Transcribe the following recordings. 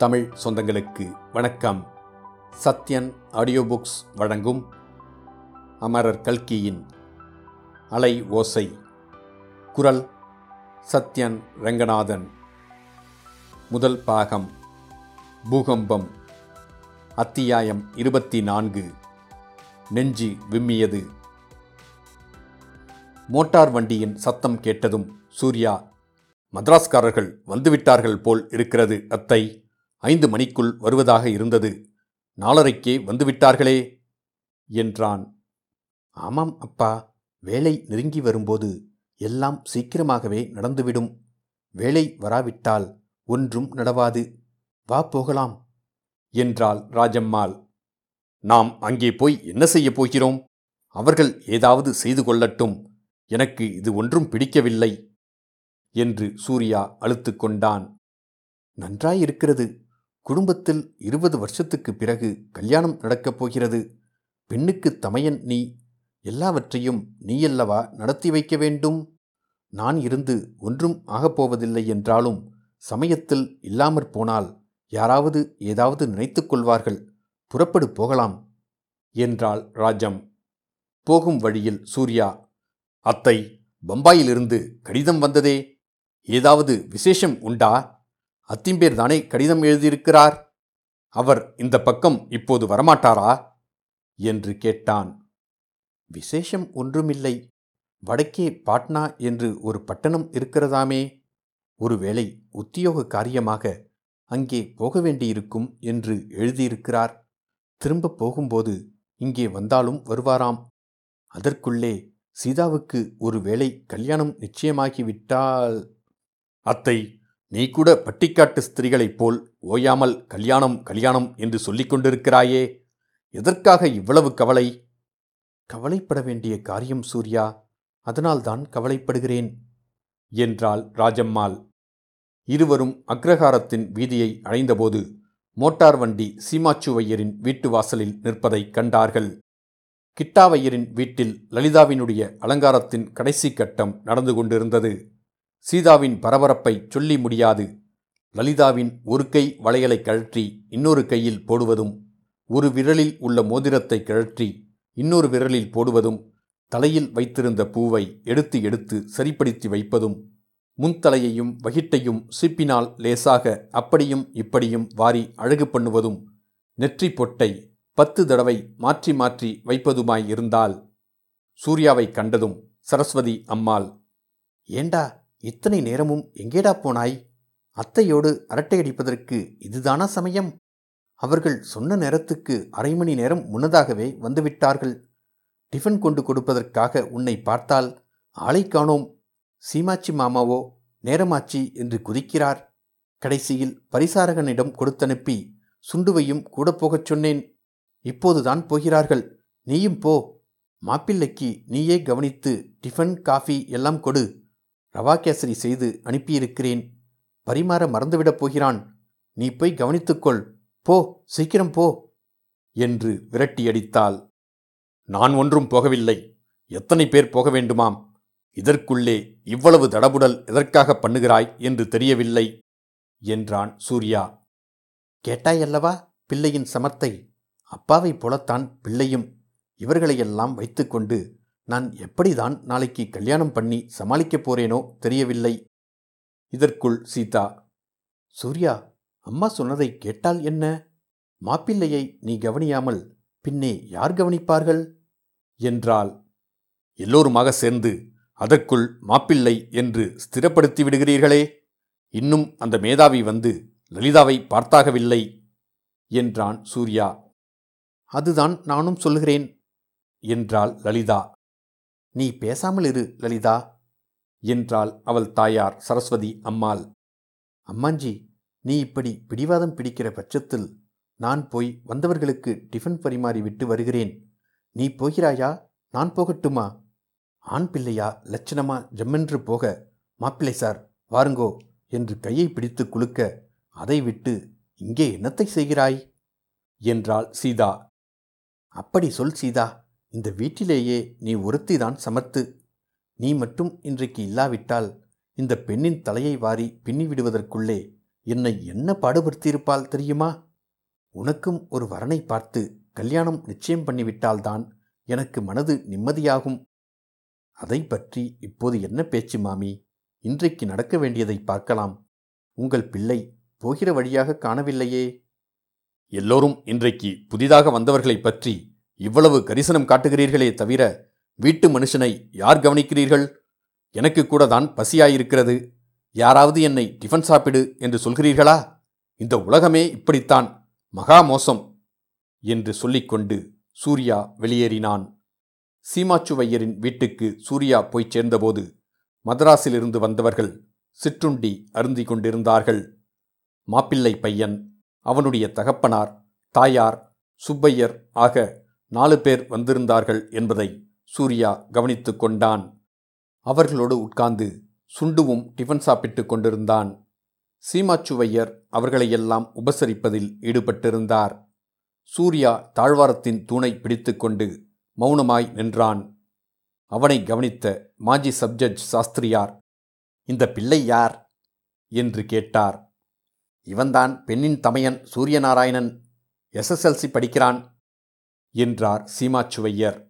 தமிழ் சொந்தங்களுக்கு வணக்கம். Sathyan audio books வழங்கும் அமரர் கல்கியின் அலை ஓசை. குரல் சத்யன் ரங்கநாதன். முதல் பாகம் பூகம்பம். அத்தியாயம் இருபத்தி நான்கு நெஞ்சு விம்மியது. மோட்டார் வண்டியின் சத்தம் கேட்டதும் சூர்யா மദ്രാஸ்காரர்கள் வந்துவிட்டார்கள் போல் இருக்கிறது அத்தை. ஐந்து மணிக்குள் வருவதாக இருந்தது. நாலரைக்கே வந்துவிட்டார்களே! என்றான். ஆமாம் அப்பா வேலை நெருங்கி வரும்போது எல்லாம் சீக்கிரமாகவே நடந்துவிடும். வேலை வராவிட்டால் ஒன்றும் நடவாது. வா போகலாம்! என்றாள் ராஜம்மாள். நாம் அங்கே போய் என்ன செய்யப் போகிறோம்? அவர்கள் ஏதாவது செய்து கொள்ளட்டும். எனக்கு இது ஒன்றும் பிடிக்கவில்லை! என்று சூர்யா அழுத்து கொண்டான். நன்றாயிருக்கிறது! குடும்பத்தில் இருபது வருஷத்துக்கு பிறகு கல்யாணம் நடக்கப் போகிறது. பெண்ணுக்கு தமையன் நீ எல்லாவற்றையும் நீயல்லவா நடத்தி வைக்க வேண்டும்? நான் இருந்து ஒன்றும் ஆகப்போவதில்லை என்றாலும் சமயத்தில் இல்லாமற் போனால் யாராவது ஏதாவது நினைத்துக் கொள்வார்கள். புறப்படு போகலாம் என்றாள் ராஜம். போகும் வழியில் சூர்யா அத்தை பம்பாயிலிருந்து கடிதம் வந்ததே. ஏதாவது விசேஷம் உண்டா? அத்திம்பேர் தானே கடிதம் எழுதியிருக்கிறார்? அவர் இந்த பக்கம் இப்போது வரமாட்டாரா? என்று கேட்டான். விசேஷம் ஒன்றுமில்லை. வடக்கே பாட்னா என்று ஒரு பட்டணம் இருக்கிறதாமே. ஒருவேளை உத்தியோக காரியமாக அங்கே போக வேண்டியிருக்கும் என்று எழுதியிருக்கிறார். திரும்ப போகும்போது இங்கே வந்தாலும் வருவாராம். அதற்குள்ளே சீதாவுக்கு ஒருவேளை கல்யாணம் நிச்சயமாகிவிட்டால். அத்தை நீ கூட பட்டிக்காட்டு ஸ்திரீகளைப் போல் ஓயாமல் கல்யாணம் கல்யாணம் என்று சொல்லிக் கொண்டிருக்கிறாயே. எதற்காக இவ்வளவு கவலை? கவலைப்பட வேண்டிய காரியம் சூர்யா அதனால்தான் கவலைப்படுகிறேன் என்றாள் ராஜம்மாள். இருவரும் அக்ரஹாரத்தின் வீதியை அடைந்தபோது மோட்டார் வண்டி சீமாச்சுவையரின் வீட்டு வாசலில் நிற்பதைக் கண்டார்கள். கிட்டாவையரின் வீட்டில் லலிதாவினுடைய அலங்காரத்தின் கடைசி கட்டம் நடந்து கொண்டிருந்தது. சீதாவின் பரபரப்பை சொல்லி முடியாது. லலிதாவின் ஒரு கை வளையலை கழற்றி இன்னொரு கையில் போடுவதும் ஒரு விரலில் உள்ள மோதிரத்தை கழற்றி இன்னொரு விரலில் போடுவதும் தலையில் வைத்திருந்த பூவை எடுத்து எடுத்து சரிப்படுத்தி வைப்பதும் முன்தலையையும் வகிட்டையும் சிப்பினால் லேசாக அப்படியும் இப்படியும் வாரி அழகு பண்ணுவதும் நெற்றி பொட்டை பத்து தடவை மாற்றி மாற்றி வைப்பதுமாய் இருந்தால் சூர்யாவை கண்டதும் சரஸ்வதி அம்மாள் ஏண்டா இத்தனை நேரமும் எங்கேடா போனாய்? அத்தையோடு அரட்டையடிப்பதற்கு இதுதானா சமயம்? அவர்கள் சொன்ன நேரத்துக்கு அரை மணி நேரம் முன்னதாகவே வந்துவிட்டார்கள். டிஃபன் கொண்டு கொடுப்பதற்காக உன்னை பார்த்தால் ஆளை காணோம். சீமாச்சி மாமாவோ நேரமாச்சி என்று குதிக்கிறார். கடைசியில் பரிசாரகனிடம் கொடுத்தனுப்பி சுண்டுவையும் கூட போகச் சொன்னேன். இப்போதுதான் போகிறார்கள். நீயும் போ. மாப்பிள்ளைக்கு நீயே கவனித்து டிஃபன் காஃபி எல்லாம் கொடு. ரவா கேசரி செய்து அனுப்பியிருக்கிறேன். பரிமாற மறந்துவிடப் போகிறான். நீ போய் கவனித்துக்கொள். போ சீக்கிரம் போ என்று விரட்டியடித்தாள். நான் ஒன்றும் போகவில்லை. எத்தனை பேர் போக வேண்டுமாம்? இதற்குள்ளே இவ்வளவு தடபுடல் எதற்காக பண்ணுகிறாய் என்று தெரியவில்லை என்றான் சூர்யா. கேட்டாயல்லவா பிள்ளையின் சமத்தை? அப்பாவைப் போலத்தான் பிள்ளையும் இவர்களையெல்லாம் வைத்துக்கொண்டு நான் எப்படிதான் நாளைக்கு கல்யாணம் பண்ணி சமாளிக்கப் போறேனோ தெரியவில்லை. இதற்குள் சீதா சூர்யா அம்மா சொன்னதை கேட்டால் என்ன? மாப்பிள்ளையை நீ கவனியாமல் பின்னே யார் கவனிப்பார்கள்? என்றால் எல்லோருமாக சேர்ந்து அதற்குள் மாப்பிள்ளை என்று ஸ்திரப்படுத்தி விடுகிறீர்களே. இன்னும் அந்த மேதாவி வந்து லலிதாவை பார்த்தாகவில்லை என்றான் சூர்யா. அதுதான் நானும் சொல்கிறேன் என்றாள் லலிதா. நீ பேசாமல் இரு லலிதா என்றாள் அவள் தாயார் சரஸ்வதி அம்மாள். அம்மாஞ்சி நீ இப்படி பிடிவாதம் பிடிக்கிற பட்சத்தில் நான் போய் வந்தவர்களுக்கு டிஃபன் பரிமாறி விட்டு வருகிறேன். நீ போகிறாயா? நான் போகட்டுமா? ஆண் பிள்ளையா லட்சணமா ஜம்மென்று போக மாப்பிள்ளை சார் வாருங்கோ என்று கையை பிடித்து குலுக்க அதை விட்டு இங்கே என்னத்தை செய்கிறாய்? என்றாள் சீதா. அப்படி சொல் சீதா. இந்த வீட்டிலேயே நீ ஒருத்திதான் சமத்து நீ மட்டும் இன்றைக்கு இல்லாவிட்டால் இந்த பெண்ணின் தலையை வாரி பின்னி விடுவதற்குள்ளே என்னை என்ன பாடுபடுத்தியிருப்பாள் தெரியுமா? உனக்கும் ஒரு வரனை பார்த்து கல்யாணம் நிச்சயம் பண்ணிவிட்டால்தான் எனக்கு மனது நிம்மதியாகும். அதை பற்றி இப்போது என்ன பேச்சு மாமி? இன்றைக்கு நடக்க வேண்டியதை பார்க்கலாம். உங்கள் பிள்ளை போகிற வழியாக காணவில்லையே. எல்லோரும் இன்றைக்கு புதிதாக வந்தவர்களைப் பற்றி இவ்வளவு கரிசனம் காட்டுகிறீர்களே தவிர வீட்டு மனுஷனை யார் கவனிக்கிறீர்கள்? எனக்கு கூட தான் பசியாயிருக்கிறது. யாராவது என்னை டிஃபன் சாப்பிடு என்று சொல்கிறீர்களா? இந்த உலகமே இப்படித்தான். மகா மோசம் என்று சொல்லிக்கொண்டு சூர்யா வெளியேறினான். சீமாச்சுவையரின் வீட்டுக்கு சூர்யா போய்ச் சேர்ந்தபோது மதராஸிலிருந்து வந்தவர்கள் சிற்றுண்டி அருந்தி கொண்டிருந்தார்கள். மாப்பிள்ளை பையன் அவனுடைய தகப்பனார் தாயார் சுப்பையர் ஆக நாலு பேர் வந்திருந்தார்கள் என்பதை சூர்யா கவனித்து கொண்டான். அவர்களோடு உட்கார்ந்து சுண்டுவும் டிஃபன் சாப்பிட்டு கொண்டிருந்தான். சீமாச்சுவையர் அவர்களையெல்லாம் உபசரிப்பதில் ஈடுபட்டிருந்தார். சூர்யா தாழ்வாரத்தின் தூணை பிடித்துக்கொண்டு மௌனமாய் நின்றான். அவனை கவனித்த மாஜி சப்ஜட்ஜ் சாஸ்திரியார் இந்த பிள்ளை யார்? என்று கேட்டார். இவன்தான் பெண்ணின் தமையன் சூரியநாராயணன். எஸ்எஸ்எல்சி படிக்கிறான். என்றார் சீமாச்சுவையர்.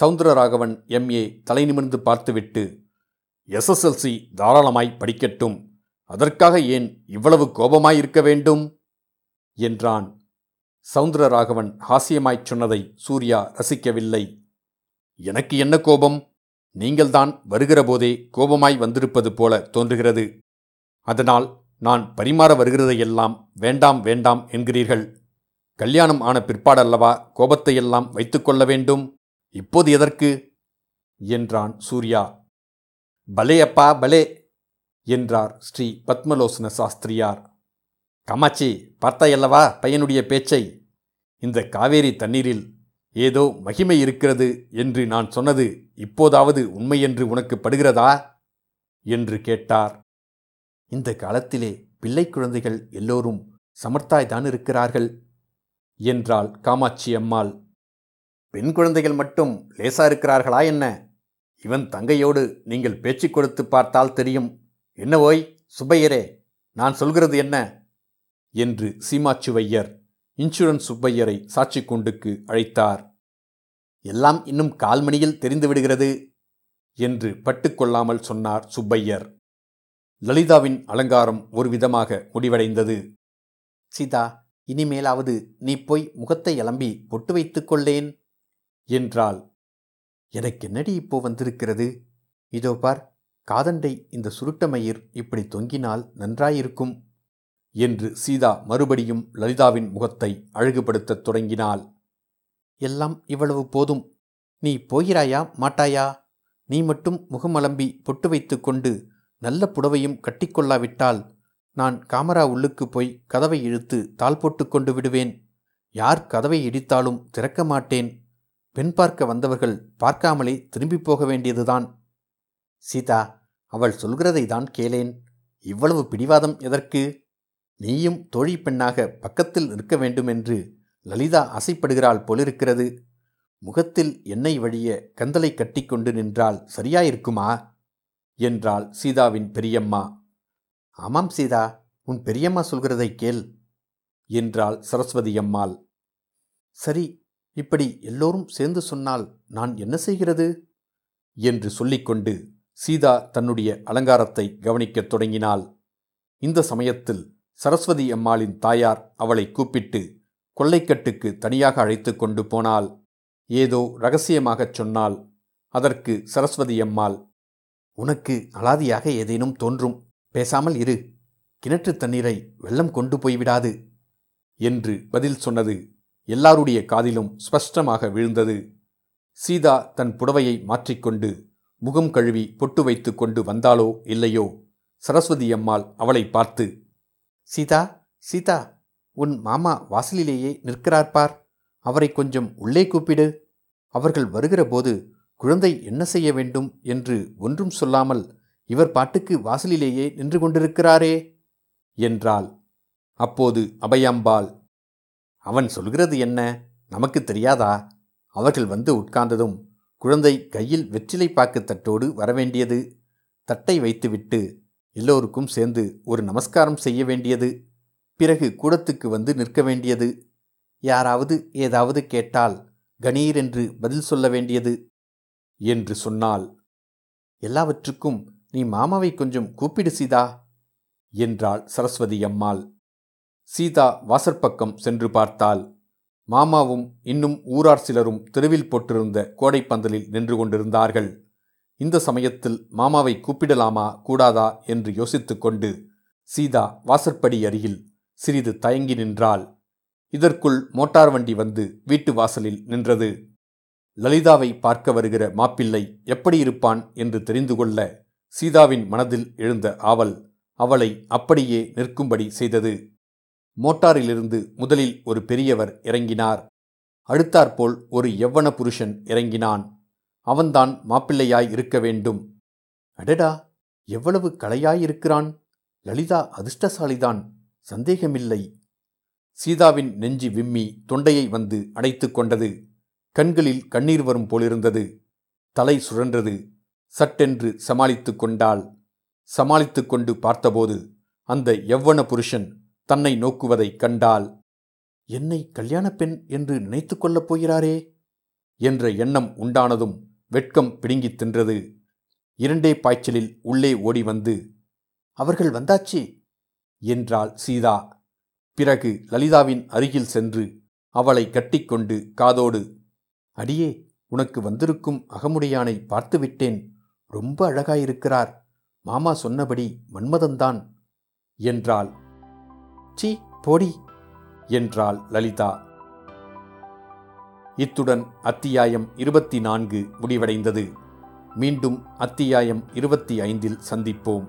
சவுந்தரராகவன் எம்ஏ தலை நிமிர்ந்து பார்த்துவிட்டு எஸ்எஸ்எல்சி தாராளமாய் படிக்கட்டும். அதற்காக ஏன் இவ்வளவு கோபமாயிருக்க வேண்டும்? என்றான். சவுந்தரராகவன் ஹாஸ்யமாய்ச் சொன்னதை சூர்யா ரசிக்கவில்லை. எனக்கு என்ன கோபம்? நீங்கள்தான் வருகிற போதே கோபமாய் வந்திருப்பது போல தோன்றுகிறது. அதனால் நான் பரிமாற வருகிறதையெல்லாம் வேண்டாம் வேண்டாம் என்கிறீர்கள். கல்யாணம் ஆன பிற்பாடல்லவா கோபத்தையெல்லாம் வைத்துக்கொள்ள வேண்டும்? இப்போது எதற்கு? என்றான் சூர்யா. பலே அப்பா பலே! என்றார் ஸ்ரீ பத்மலோசன சாஸ்திரியார். காமாட்சி பார்த்தாயல்லவா பையனுடைய பேச்சை? இந்த காவேரி தண்ணீரில் ஏதோ மகிமை இருக்கிறது என்று நான் சொன்னது இப்போதாவது உண்மையென்று உனக்கு படுகிறதா? என்று கேட்டார். இந்த காலத்திலே பிள்ளை குழந்தைகள் எல்லோரும் சமர்த்தாய்தான் இருக்கிறார்கள். என்றாள் காமாட்சி அம்மாள். பெண் குழந்தைகள் மட்டும் லேசா இருக்கிறார்களா என்ன? இவன் தங்கையோடு நீங்கள் பேச்சு கொடுத்து பார்த்தால் தெரியும். என்ன ஓய் சுப்பையரே நான் சொல்கிறது என்ன? என்று சீமாச்சுவையர் இன்சூரன்ஸ் சுப்பையரை சாட்சி கொண்டுக்கு அழைத்தார். எல்லாம் இன்னும் கால்மணியில் தெரிந்து விடுகிறது என்று பட்டுக்கொள்ளாமல் சொன்னார் சுப்பையர். லலிதாவின் அலங்காரம் ஒரு விதமாக முடிவடைந்தது. சீதா இனிமேலாவது நீ போய் முகத்தை எலம்பி பொட்டு வைத்துக் கொள்ளேன். என்றாள். எனக்கு என்னடி இப்போ வந்திருக்கிறது? இதோ பார் காதண்டை இந்த சுருட்டமயிர் இப்படி தொங்கினால் நன்றாயிருக்கும் என்று சீதா மறுபடியும் லலிதாவின் முகத்தை அழகுபடுத்தத் தொடங்கினாள். எல்லாம் இவ்வளவு போதும். நீ போகிறாயா மாட்டாயா? நீ மட்டும் முகமலம்பி பொட்டு வைத்துக்கொண்டு நல்ல புடவையும் கட்டிக்கொள்ளாவிட்டால் நான் காமரா உள்ளுக்கு போய் கதவை இழுத்து தாள் போட்டு கொண்டு விடுவேன். யார் கதவை இடித்தாலும் திறக்க மாட்டேன். பெண் பார்க்க வந்தவர்கள் பார்க்காமலே திரும்பி போக வேண்டியதுதான். சீதா அவள் சொல்கிறதை தான் கேளேன். இவ்வளவு பிடிவாதம் எதற்கு? நீயும் தோழி பெண்ணாக பக்கத்தில் நிற்க வேண்டுமென்று லலிதா ஆசைப்படுகிறாள் போலிருக்கிறது. முகத்தில் எண்ணெய் வழிய கந்தலை கட்டிக்கொண்டு நின்றால் சரியாயிருக்குமா? என்றாள் சீதாவின் பெரியம்மா. ஆமாம் சீதா உன் பெரியம்மா சொல்கிறதை கேள் என்றாள் சரஸ்வதி அம்மாள். சரி இப்படி எல்லோரும் சேர்ந்து சொன்னால் நான் என்ன செய்கிறது? என்று சொல்லிக்கொண்டு சீதா தன்னுடைய அலங்காரத்தை கவனிக்கத் தொடங்கினாள். இந்த சமயத்தில் சரஸ்வதி அம்மாளின் தாயார் அவளை கூப்பிட்டு கொள்ளைக்கட்டுக்கு தனியாக அழைத்து கொண்டு போனாள். ஏதோ ரகசியமாகச் சொன்னாள். அதற்கு சரஸ்வதி அம்மாள் உனக்கு அலாதியாக ஏதேனும் தோன்றும்? பேசாமல் இரு. கிணற்று தண்ணீரை வெள்ளம் கொண்டு போய்விடாது என்று பதில் சொன்னது எல்லாருடைய காதிலும் ஸ்பஷ்டமாக விழுந்தது. சீதா தன் புடவையை மாற்றிக்கொண்டு முகம் கழுவி பொட்டு வைத்து கொண்டு வந்தாளோ இல்லையோ? சரஸ்வதி அம்மாள் அவளை பார்த்து சீதா சீதா உன் மாமா வாசலிலேயே நிற்கிறார் பார். அவரை கொஞ்சம் உள்ளே கூப்பிடு. அவர்கள் வருகிற போது குழந்தை என்ன செய்ய வேண்டும்? என்று ஒன்றும் சொல்லாமல் இவர் பாட்டுக்கு வாசலிலேயே நின்று கொண்டிருக்கிறாரே! என்றாள். அப்போது அபயாம்பாள் அவன் சொல்கிறது என்ன? நமக்கு தெரியாதா அவர்கள் வந்து உட்கார்ந்ததும் குழந்தை கையில் வெற்றிலை பாக்கு தட்டோடு வரவேண்டியது. தட்டை வைத்துவிட்டு எல்லோருக்கும் சேர்ந்து ஒரு நமஸ்காரம் செய்ய வேண்டியது. பிறகு கூடத்துக்கு வந்து நிற்க வேண்டியது. யாராவது ஏதாவது கேட்டால் கணீர் என்று பதில் சொல்ல வேண்டியது. என்று சொன்னால் எல்லாவற்றுக்கும் நீ மாமாவை கொஞ்சம் கூப்பிடு சீதா என்றாள் சரஸ்வதி அம்மாள். சீதா வாசற்பக்கம் சென்று பார்த்தாள். மாமாவும் இன்னும் ஊரார் சிலரும் தெருவில் போட்டிருந்த கோடைப்பந்தலில் நின்று கொண்டிருந்தார்கள். இந்த சமயத்தில் மாமாவை கூப்பிடலாமா கூடாதா என்று யோசித்துக்கொண்டு சீதா வாசற்படி அருகில் சிறிது தயங்கி நின்றாள். இதற்குள் மோட்டார் வண்டி வந்து வீட்டு வாசலில் நின்றது. லலிதாவை பார்க்க வருகிற மாப்பிள்ளை எப்படி இருப்பான் என்று தெரிந்து கொள்ள சீதாவின் மனதில் எழுந்த ஆவல் அவளை அப்படியே நிற்கும்படி செய்தது. மோட்டாரிலிருந்து முதலில் ஒரு பெரியவர் இறங்கினார். அடுத்தாற்போல் ஒரு எவ்வன புருஷன் இறங்கினான். அவன்தான் மாப்பிள்ளையாய் இருக்க வேண்டும். அடடா எவ்வளவு கலையாயிருக்கிறான். லலிதா அதிர்ஷ்டசாலிதான் சந்தேகமில்லை. சீதாவின் நெஞ்சி விம்மி தொண்டையை வந்து அடைத்து கொண்டது. கண்களில் கண்ணீர் வரும் போலிருந்தது. தலை சுழன்றது. சட்டென்று சமாளித்து கொண்டாள். சமாளித்து கொண்டு பார்த்தபோது அந்த எவ்வன புருஷன் தன்னை நோக்குவதைக் கண்டால் என்னை கல்யாணப் பெண் என்று நினைத்து கொள்ளப் போகிறாரே? என்ற எண்ணம் உண்டானதும் வெட்கம் பிடுங்கித் தின்றது. இரண்டே பாய்ச்சலில் உள்ளே ஓடி வந்து அவர்கள் வந்தாச்சு? என்றாள் சீதா. பிறகு லலிதாவின் அருகில் சென்று அவளை கட்டிக்கொண்டு காதோடு அடியே உனக்கு வந்திருக்கும் அகமுடையானை பார்த்துவிட்டேன். ரொம்ப அழகாயிருக்கிறார் மாமா சொன்னபடி மன்மதன்தான் என்றாள். சி போடி என்றாள் லலிதா. இத்துடன் அத்தியாயம் இருபத்தி நான்கு முடிவடைந்தது. மீண்டும் அத்தியாயம் இருபத்தி ஐந்தில் சந்திப்போம்.